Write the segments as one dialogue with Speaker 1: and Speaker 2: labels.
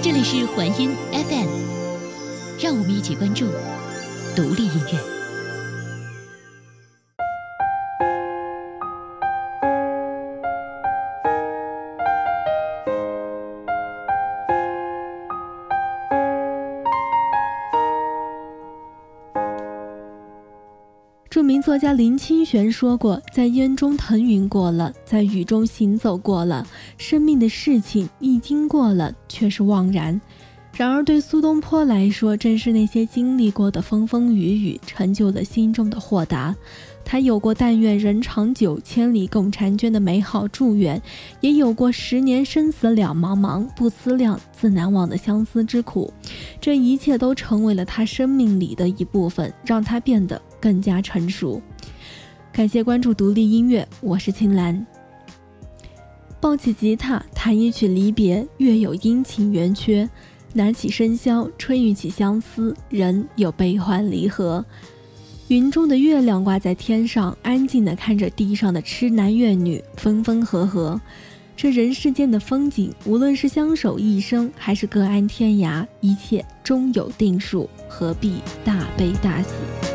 Speaker 1: 这里是环音 FM，让我们一起关注独立音乐。
Speaker 2: 著名作家林清玄说过：“在烟中腾云过了，在雨中行走过了，生命的事情一经过了，却是枉然。”然而，对苏东坡来说，正是那些经历过的风风雨雨，成就了心中的豁达。他有过“但愿人长久，千里共婵娟”的美好祝愿，也有过“十年生死两茫茫，不思量，自难忘”的相思之苦。这一切都成为了他生命里的一部分，让他变得。更加成熟。感谢关注独立音乐，我是青兰。抱起吉他，弹一曲离别，月有阴晴圆缺；拿起笙箫，吹一曲相思，人有悲欢离合。云中的月亮挂在天上，安静地看着地上的痴男怨女分分合合。这人世间的风景，无论是相守一生，还是各安天涯，一切终有定数，何必大悲大喜？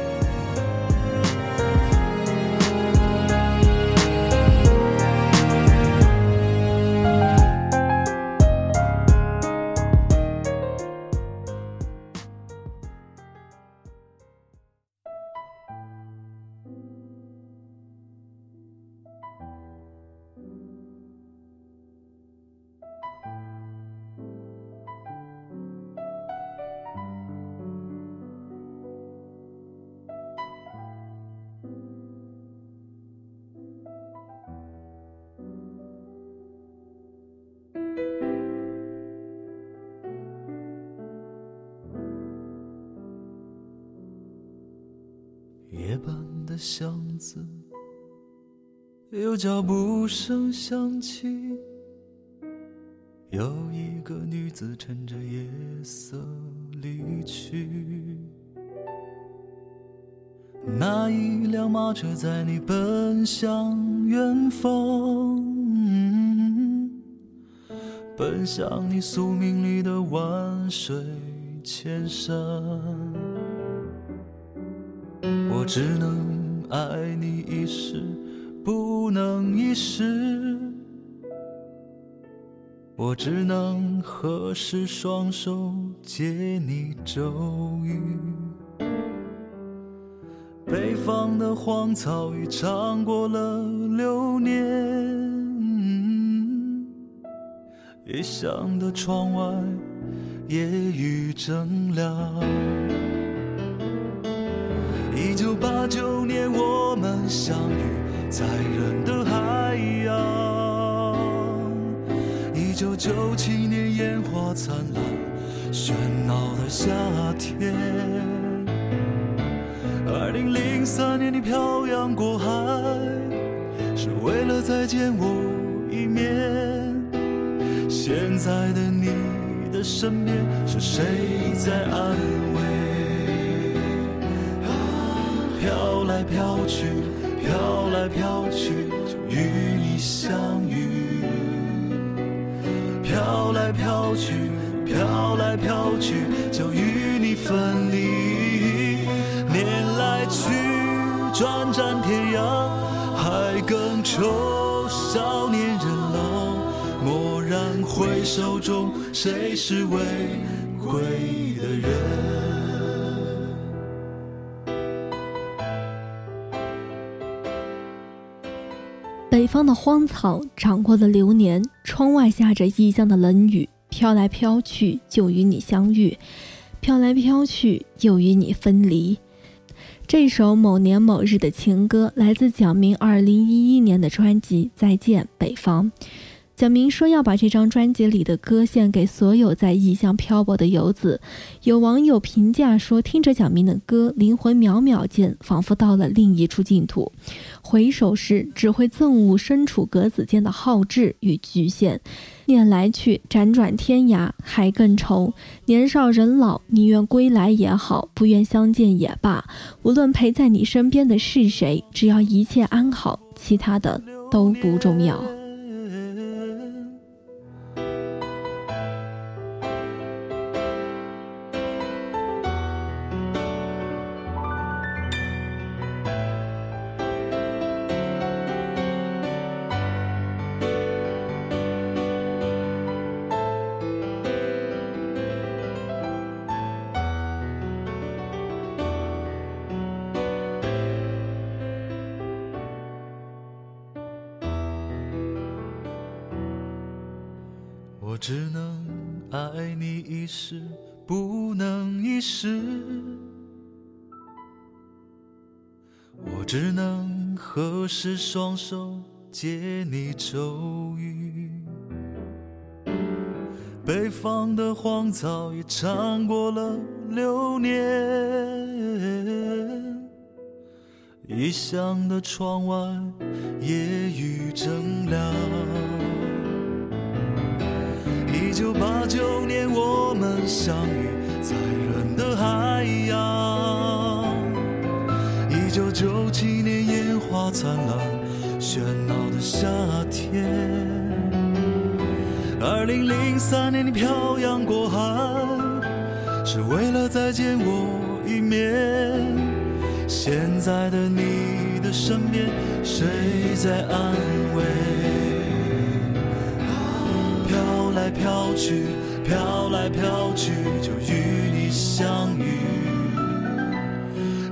Speaker 3: 夜半的巷子，有脚步声响起，有一个女子趁着夜色离去。那一辆马车载你奔向远方，奔向你宿命里的万水千山。我只能爱你一世，不能一世。我只能合十双手，借你咒语。北方的荒草已长过了流年，异乡的窗外，夜雨正凉。一九八九年，我们相遇在人的海洋。一九九七年，烟花灿烂，喧闹的夏天。二零零三年，你漂洋过海，是为了再见我一面。现在的你的身边，是谁在安慰？飘来飘去，飘来飘去，就与你相遇。飘来飘去，飘来飘去，就与你分离。年来去，转战天涯，海更愁，少年人老。蓦然回首中，谁是未归的人？
Speaker 2: 方的荒草长过的流年，窗外下着异乡的冷雨，飘来飘去就与你相遇，飘来飘去又与你分离。这首某年某日的情歌来自蒋明二零一一年的专辑《再见北方》。蒋明说要把这张专辑里的歌献给所有在异乡漂泊的游子。有网友评价说，听着蒋明的歌，灵魂渺渺间仿佛到了另一处净土。回首时，只会憎恶身处格子间的好志与局限。念来去，辗转天涯，还更愁。年少人老，宁愿归来也好，不愿相见也罢。无论陪在你身边的是谁，只要一切安好，其他的都不重要。
Speaker 3: 只能爱你一世，不能一世。我只能合十双手，借你咒语。北方的荒草也尝过了流年，异乡的窗外夜雨正凉。一九八九年，我们相遇在人的海洋。一九九七年，烟花灿烂，喧闹的夏天。二零零三年，你漂洋过海，是为了再见我一面。现在的你的身边，谁在安慰？去，飘来飘去，就与你相遇。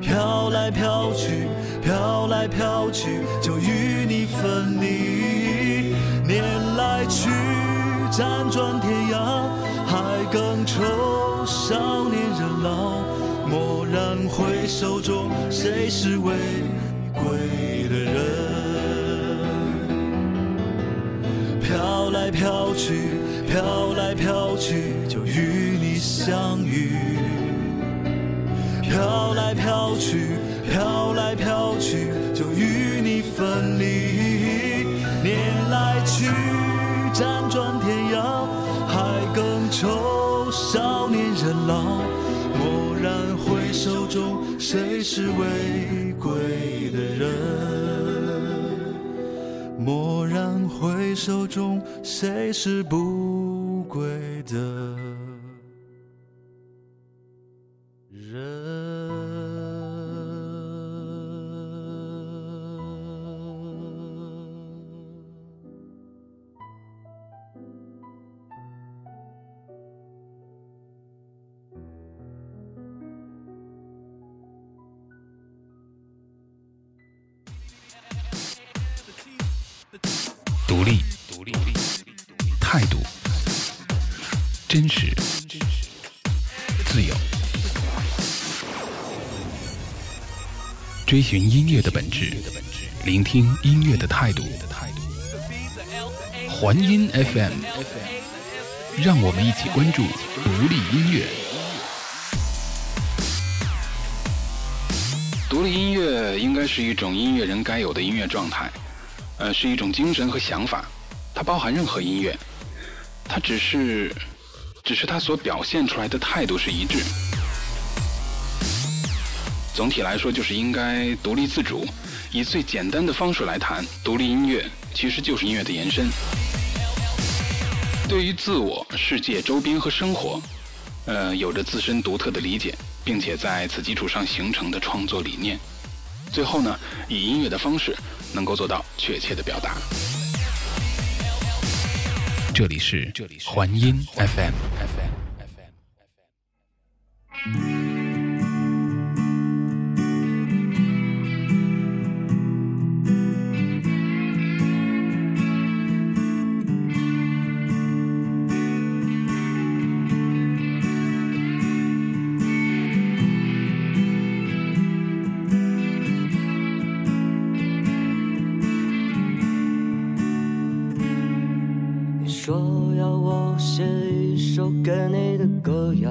Speaker 3: 飘来飘去，飘来飘去，就与你分离。年来去，辗转天涯，海更愁，少年人老。蓦然回首中，谁是未归的人？飘来飘去。飘来飘去，就与你相遇。飘来飘去，飘来飘去，就与你分离。年来去，辗转天涯，海更愁，少年人老。蓦然回首中，谁是未归的人？蓦然回首中，谁是不归的
Speaker 4: 追寻音乐的本质，聆听音乐的态度。环音 FM，让我们一起关注独立音乐。独立音乐应该是一种音乐人该有的音乐状态。呃，是一种精神和想法，它包含任何音乐，它只是，只是它所表现出来的态度是一致。总体来说，就是应该独立自主，以最简单的方式来谈，独立音乐其实就是音乐的延伸。对于自我、世界、周边和生活，呃，有着自身独特的理解，并且在此基础上形成的创作理念。最后呢，以音乐的方式能够做到确切的表达。这里是这里是环音 FM。
Speaker 5: 说要我写一首给你的歌谣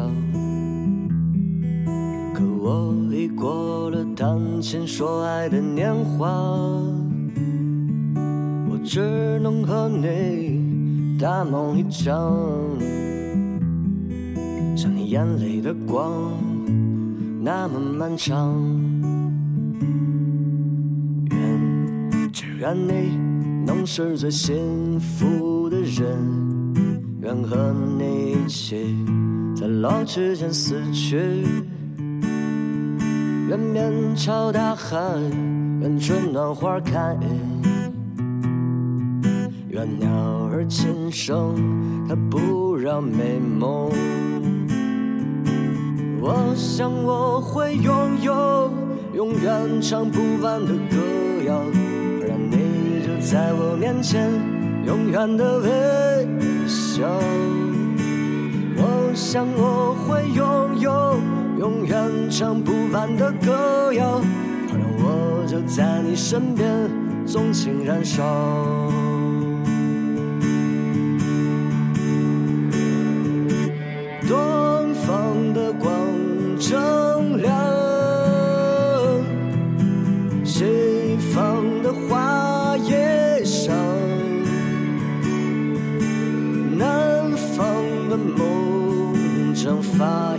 Speaker 5: 可我已过了谈情说爱的年华我只能和你大梦一场像你眼里的光那么漫长。愿只愿你能是最幸福的人，愿和你一起在老去前死去。愿面朝大海，愿春暖花开，愿鸟儿轻声，它不让美梦。我想我会拥有永远唱不完的歌谣，在我面前永远的微笑。我想我会拥有永远唱不完的歌谣，好让我就在你身边，纵情燃烧。梦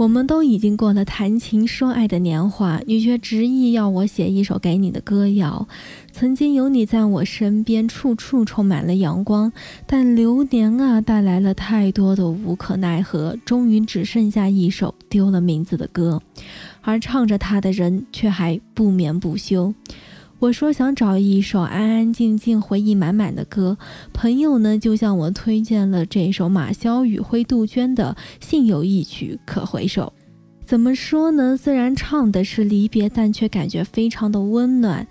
Speaker 2: 我们都已经过了谈情说爱的年华，你却执意要我写一首给你的歌谣。曾经有你在我身边，处处充满了阳光，但流年啊，带来了太多的无可奈何，终于只剩下一首丢了名字的歌，而唱着它的人却还不眠不休。我说想找一首安安静静、回忆满满的歌，朋友呢就向我推荐了这首马潇与灰杜鹃的《心有一曲可回首》。怎么说呢？虽然唱的是离别，但却感觉非常的温暖。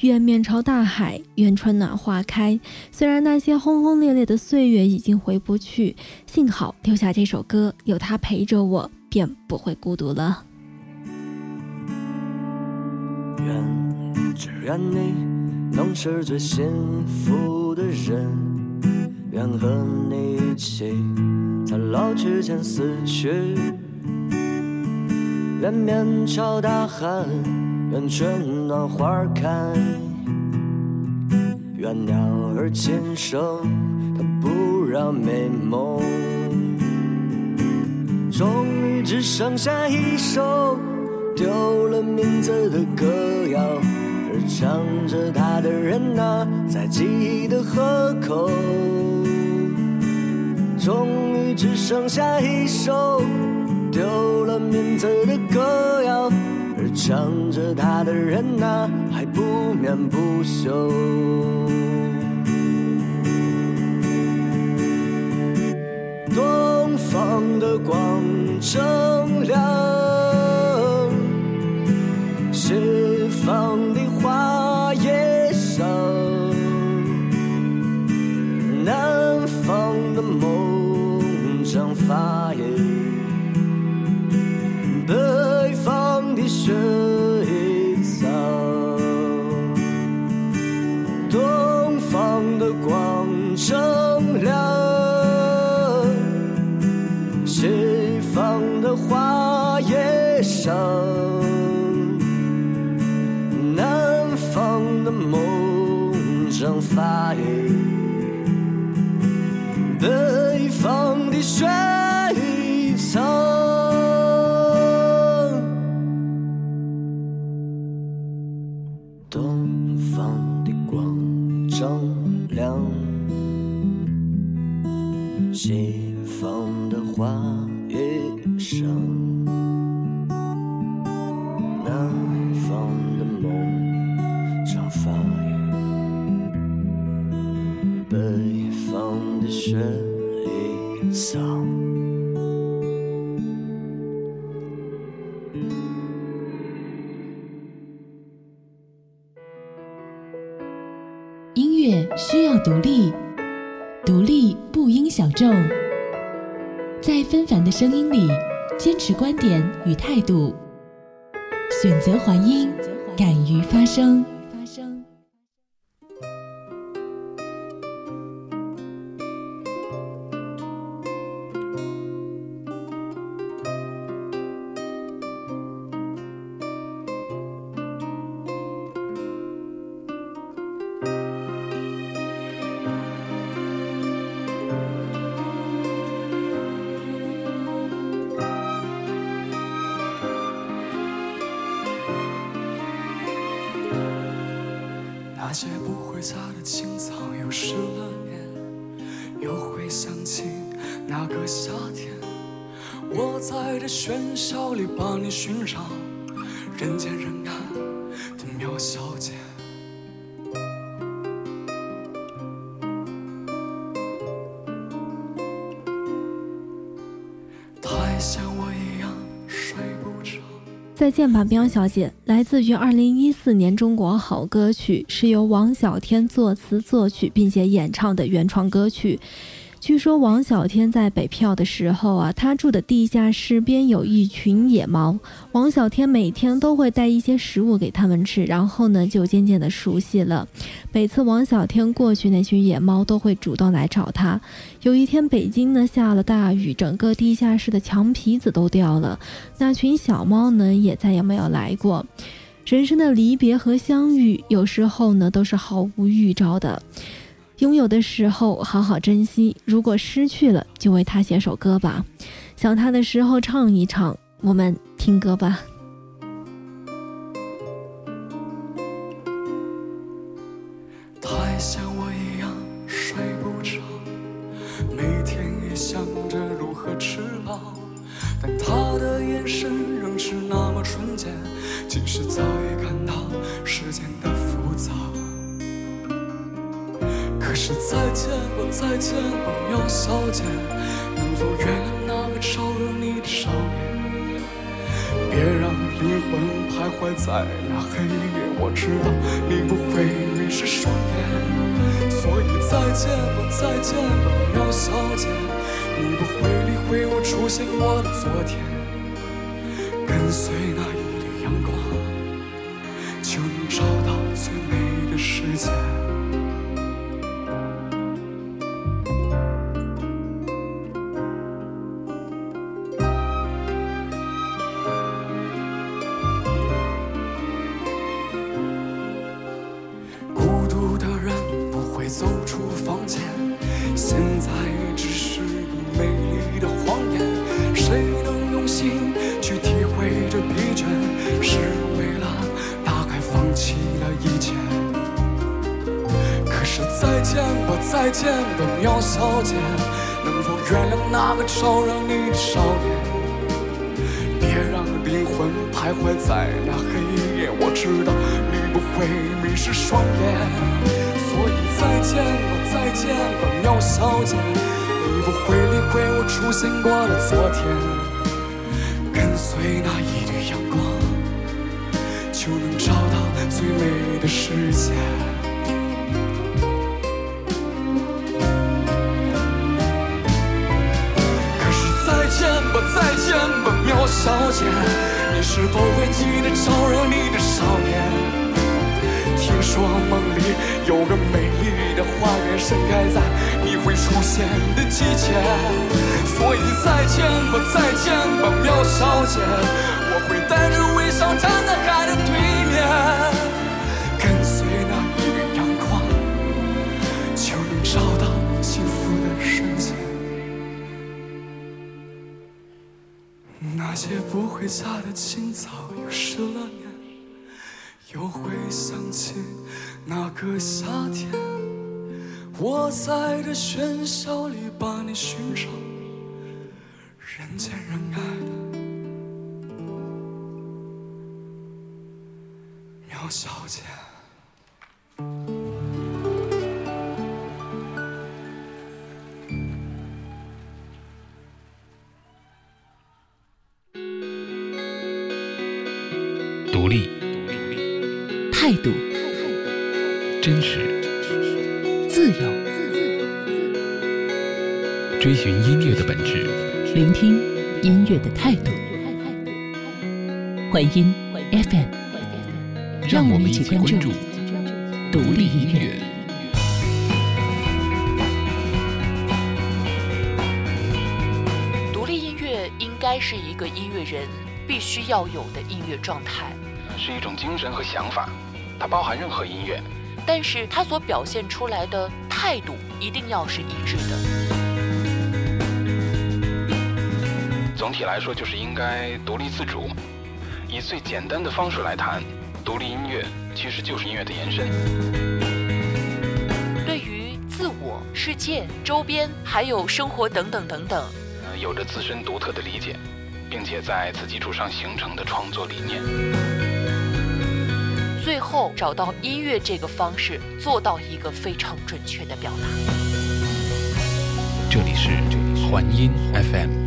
Speaker 2: 愿面朝大海，愿春暖花开。虽然那些轰轰烈烈的岁月已经回不去，幸好留下这首歌，有它陪着我，便不会孤独了。
Speaker 5: 只愿你能是最幸福的人，愿和你一起在老去前死去。愿面朝大海，愿春暖花开，愿鸟儿轻声，它不让美梦。终于只剩下一首丢了名字的歌谣，唱着它的人呐、在记忆的河口。终于只剩下一首丢了名字的歌谣，而唱着它的人呐、还不眠不休。东方的光正亮，
Speaker 1: 乐需要独立，独立不应小众。在纷繁的声音里，坚持观点与态度，选择还音，敢于发声。
Speaker 2: 再见吧，喵小姐，来自于二零一四年中国好歌曲，是由王小天作词作曲并且演唱的原创歌曲。据说王小天在北漂的时候啊，他住的地下室边有一群野猫，王小天每天都会带一些食物给他们吃，然后呢就渐渐的熟悉了。每次王小天过去，那群野猫都会主动来找他。有一天北京呢下了大雨，整个地下室的墙皮子都掉了，那群小猫呢也再也没有来过。人生的离别和相遇，有时候呢都是毫无预兆的。拥有的时候好好珍惜，如果失去了，就为他写首歌吧。想他的时候唱一唱，我们听歌吧。
Speaker 6: 太像我一样睡不着，每天也想着如何吃饱，但他的眼神仍是那么纯洁，即使早是再见吧，再见吧，喵小姐，能否原谅那个招惹你的少年？别让灵魂徘徊在那黑夜，我知道你不会迷失双眼，所以再见吧，再见吧，喵小姐，你不会理会我出现过的昨天，跟随那再见吧，喵小姐，能否原谅那个招惹你的少年？别让灵魂徘徊在那黑夜，我知道你不会迷失双眼，所以再见吧，再见吧，喵小姐，你不会理会我出现过的昨天，跟随那一缕阳光，就能找到最美的世界。是否会记得招惹你的少年？听说梦里有个美丽的花园盛开在你会出现的季节，所以再见吧，再见吧，喵小姐，我会带着微笑站在下的青草，又湿了眠，又会想起那个夏天。我在这喧嚣里把你寻找，人见人爱的苗小姐。
Speaker 7: 态度、
Speaker 4: 真实，
Speaker 7: 自由，
Speaker 4: 追寻音乐的本质。
Speaker 7: 聆听音乐的态度。环音 FM，让我们一起关注独立音乐。
Speaker 8: 独立音乐应该是一个音乐人必须要有的音乐状态，
Speaker 4: 是一种精神和想法，它包含任何音乐。
Speaker 8: 但是它所表现出来的态度一定要是一致的。
Speaker 4: 总体来说，就是应该独立自主。以最简单的方式来谈，独立音乐其实就是音乐的延伸。
Speaker 8: 对于自我世界、周边还有生活等等等等，
Speaker 4: 呃，有着自身独特的理解，并且在此基础上形成的创作理念。
Speaker 8: 后找到音乐这个方式，做到一个非常准确的表达。
Speaker 4: 这里是环音 FM。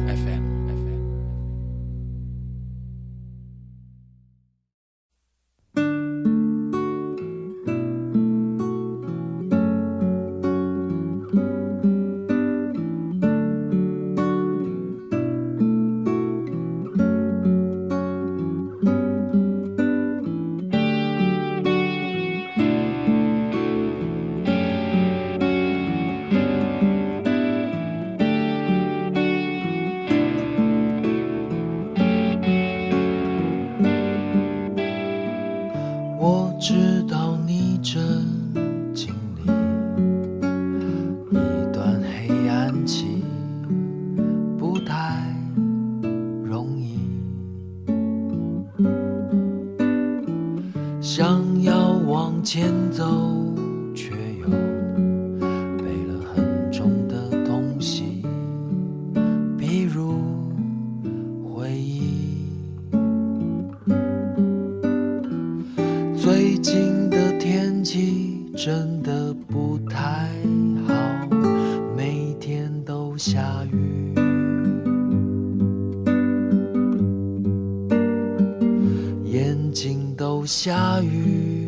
Speaker 9: 下雨，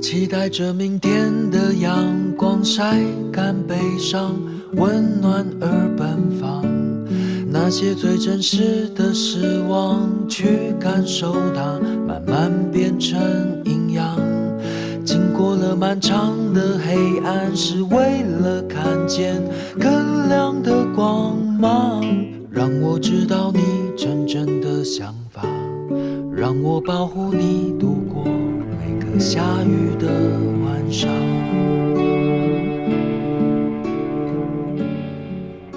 Speaker 9: 期待着明天的阳光晒干悲伤，温暖而奔放。那些最真实的失望，去感受它，慢慢变成营养。经过了漫长的黑暗，是为了看见更亮的光芒。让我知道你真正的想法，让我保护你度过每个下雨的晚上。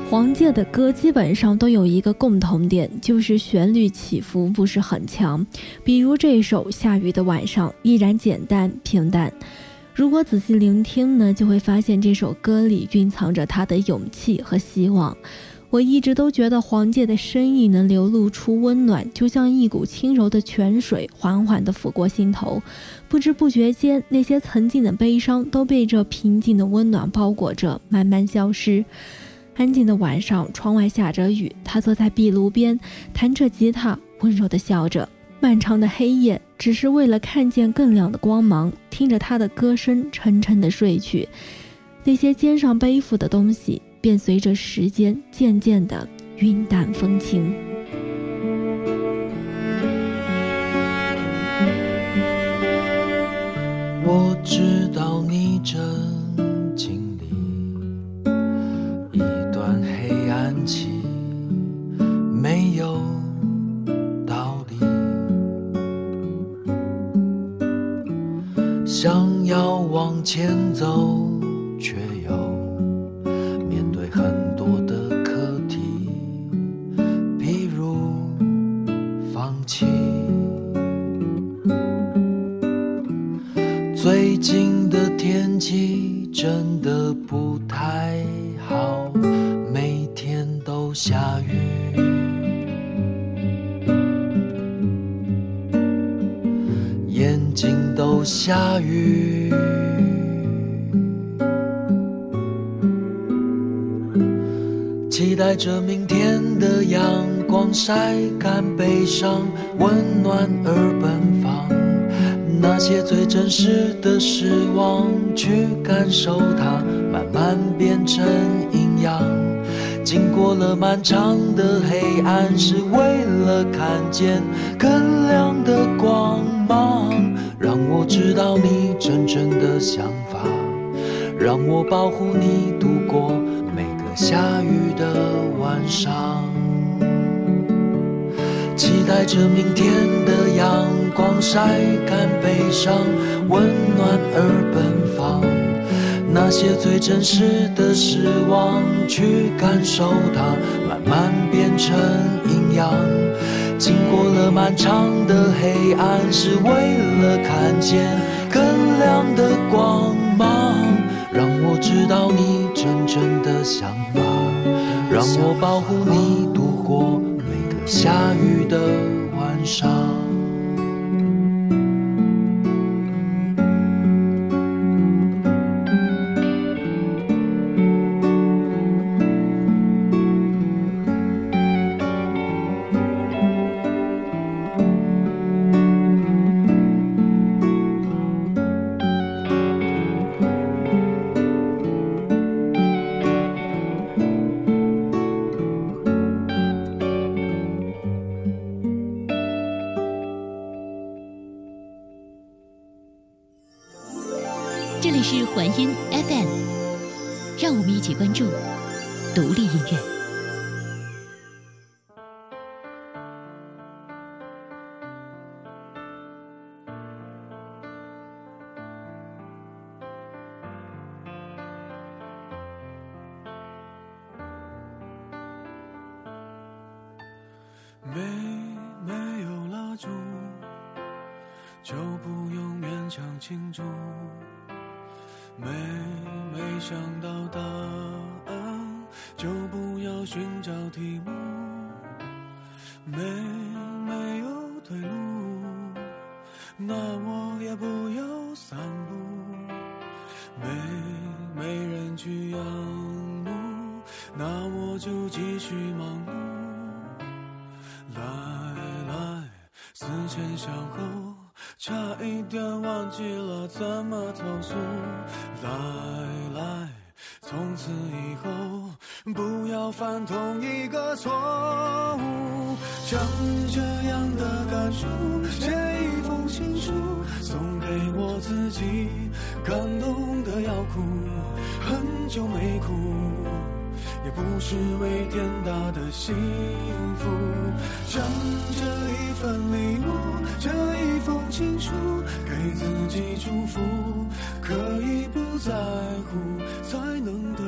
Speaker 2: 黄玠的歌基本上都有一个共同点，就是旋律起伏不是很强。比如这首《下雨的晚上》，依然简单平淡。如果仔细聆听呢，就会发现这首歌里蕴藏着他的勇气和希望。我一直都觉得黄玠的身影能流露出温暖，就像一股轻柔的泉水，缓缓地抚过心头。不知不觉间，那些曾经的悲伤都被这平静的温暖包裹着，慢慢消失。安静的晚上，窗外下着雨，他坐在壁炉边，弹着吉他，温柔地笑着。漫长的黑夜，只是为了看见更亮的光芒，听着他的歌声，沉沉地睡去。那些肩上背负的东西。便随着时间渐渐的云淡风轻。
Speaker 9: 我知道你正经历一段黑暗期，没有道理，想要往前走。起最近的天气真的不太好每天都下雨。眼睛都下雨。期待着明晒干悲伤，温暖而奔放。那些最真实的失望，去感受它，慢慢变成营养。经过了漫长的黑暗，是为了看见更亮的光芒。让我知道你真正的想法，让我保护你度过每个下雨的晚上。带着明天的阳光晒干悲伤，温暖而奔放。那些最真实的失望，去感受它，慢慢变成营养。经过了漫长的黑暗，是为了看见更亮的光芒。让我知道你真正的想法，让我保护你度过下雨的晚上。
Speaker 7: 这里是环音 FM，让我们一起关注独立音乐。
Speaker 1: 犯同一个错误。将这样的感触写一封情书，送给我自己，感动的要哭，很久没哭。也不是为天大的幸福，将这一份礼物，这一封情书，给自己祝福，可以不在乎，才能对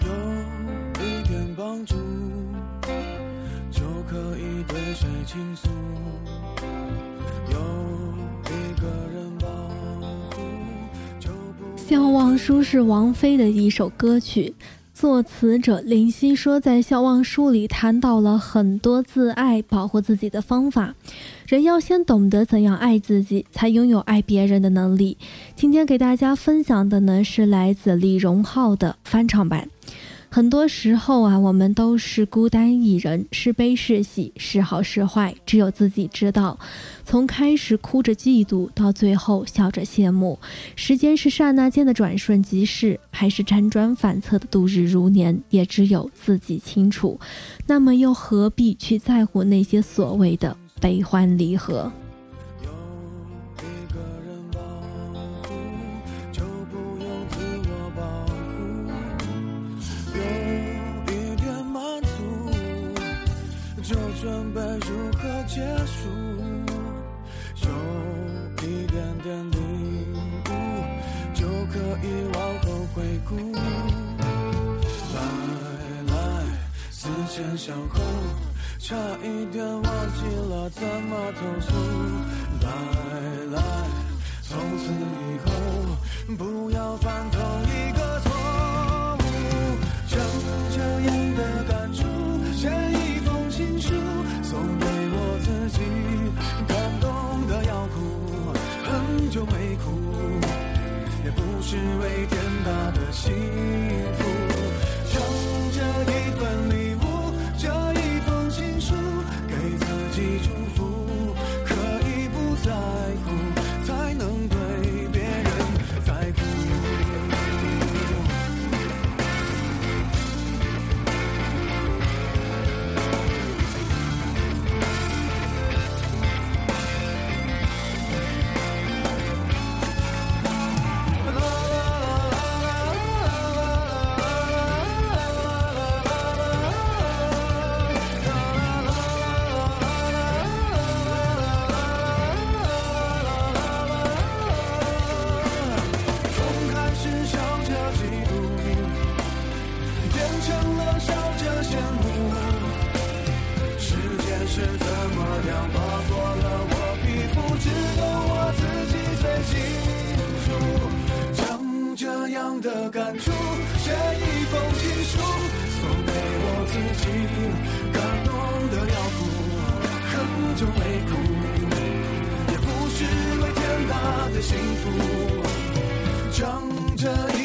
Speaker 1: 有一点帮助，就可以对谁倾诉。
Speaker 2: 笑忘书是王菲的一首歌曲，作词者林夕说，在笑忘书里谈到了很多自爱、保护自己的方法。人要先懂得怎样爱自己，才拥有爱别人的能力。今天给大家分享的呢，是来自李荣浩的翻唱版。很多时候啊，我们都是孤单一人，是悲是喜，是好是坏，只有自己知道。从开始哭着嫉妒，到最后笑着羡慕，时间是刹那间的转瞬即逝，还是辗转反侧的度日如年，也只有自己清楚。那么又何必去在乎那些所谓的悲欢离合。
Speaker 1: 有一个人保护就不用自我保护有一点满足就准备如何结束。有一点点领悟就可以往后回顾。来来思前想后。差一点忘记了怎么投诉。来来，从此以后不要犯同一个错误，将这样的感触写一封情书送给我自己。感动的要哭，很久没哭，也不是为天大的幸福。羡慕。时间是怎么样划过了我皮肤，只有我自己最清楚。将这样的感触写一封情书，送给我自己，感动的要哭，很久没哭，也不是为天大的幸福。将这一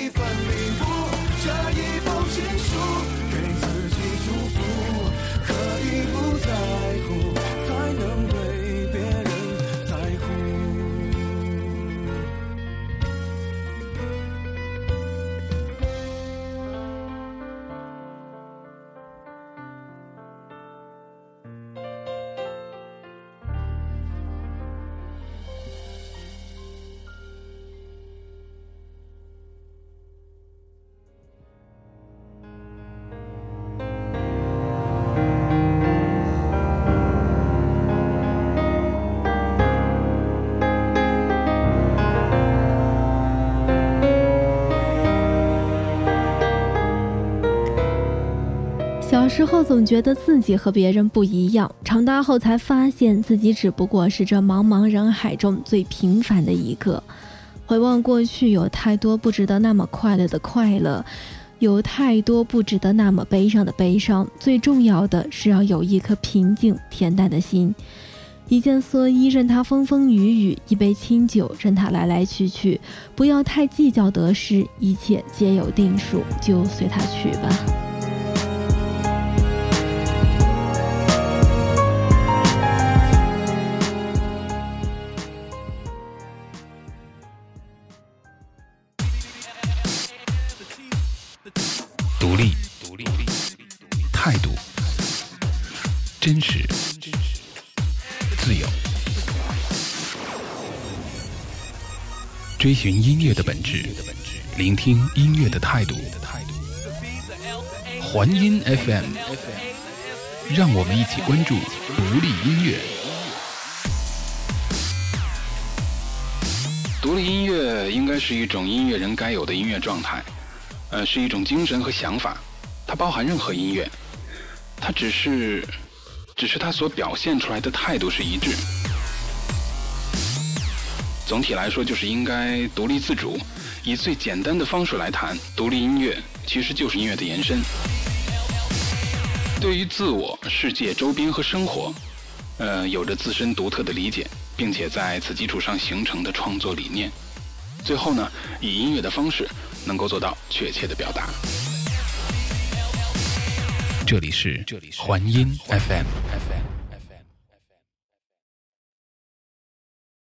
Speaker 2: 小时候总觉得自己和别人不一样，长大后才发现自己只不过是这茫茫人海中最平凡的一个。回望过去，有太多不值得那么快乐的快乐，有太多不值得那么悲伤的悲伤。最重要的是要有一颗平静恬淡的心。一件蓑衣任它风风雨雨，一杯清酒任它来来去去。不要太计较得失，一切皆有定数，就随它去吧。
Speaker 4: 追寻音乐的本质，聆听音乐的态度。环音 FM，让我们一起关注独立音乐。独立音乐应该是一种音乐人该有的音乐状态。呃，是一种精神和想法，它包含任何音乐，它只是，只是它所表现出来的态度是一致。总体来说，就是应该独立自主，以最简单的方式来谈，独立音乐其实就是音乐的延伸。对于自我、世界、周边和生活，呃，有着自身独特的理解，并且在此基础上形成的创作理念。最后呢，以音乐的方式。能够做到确切的表达。这里是这里是环音 FM。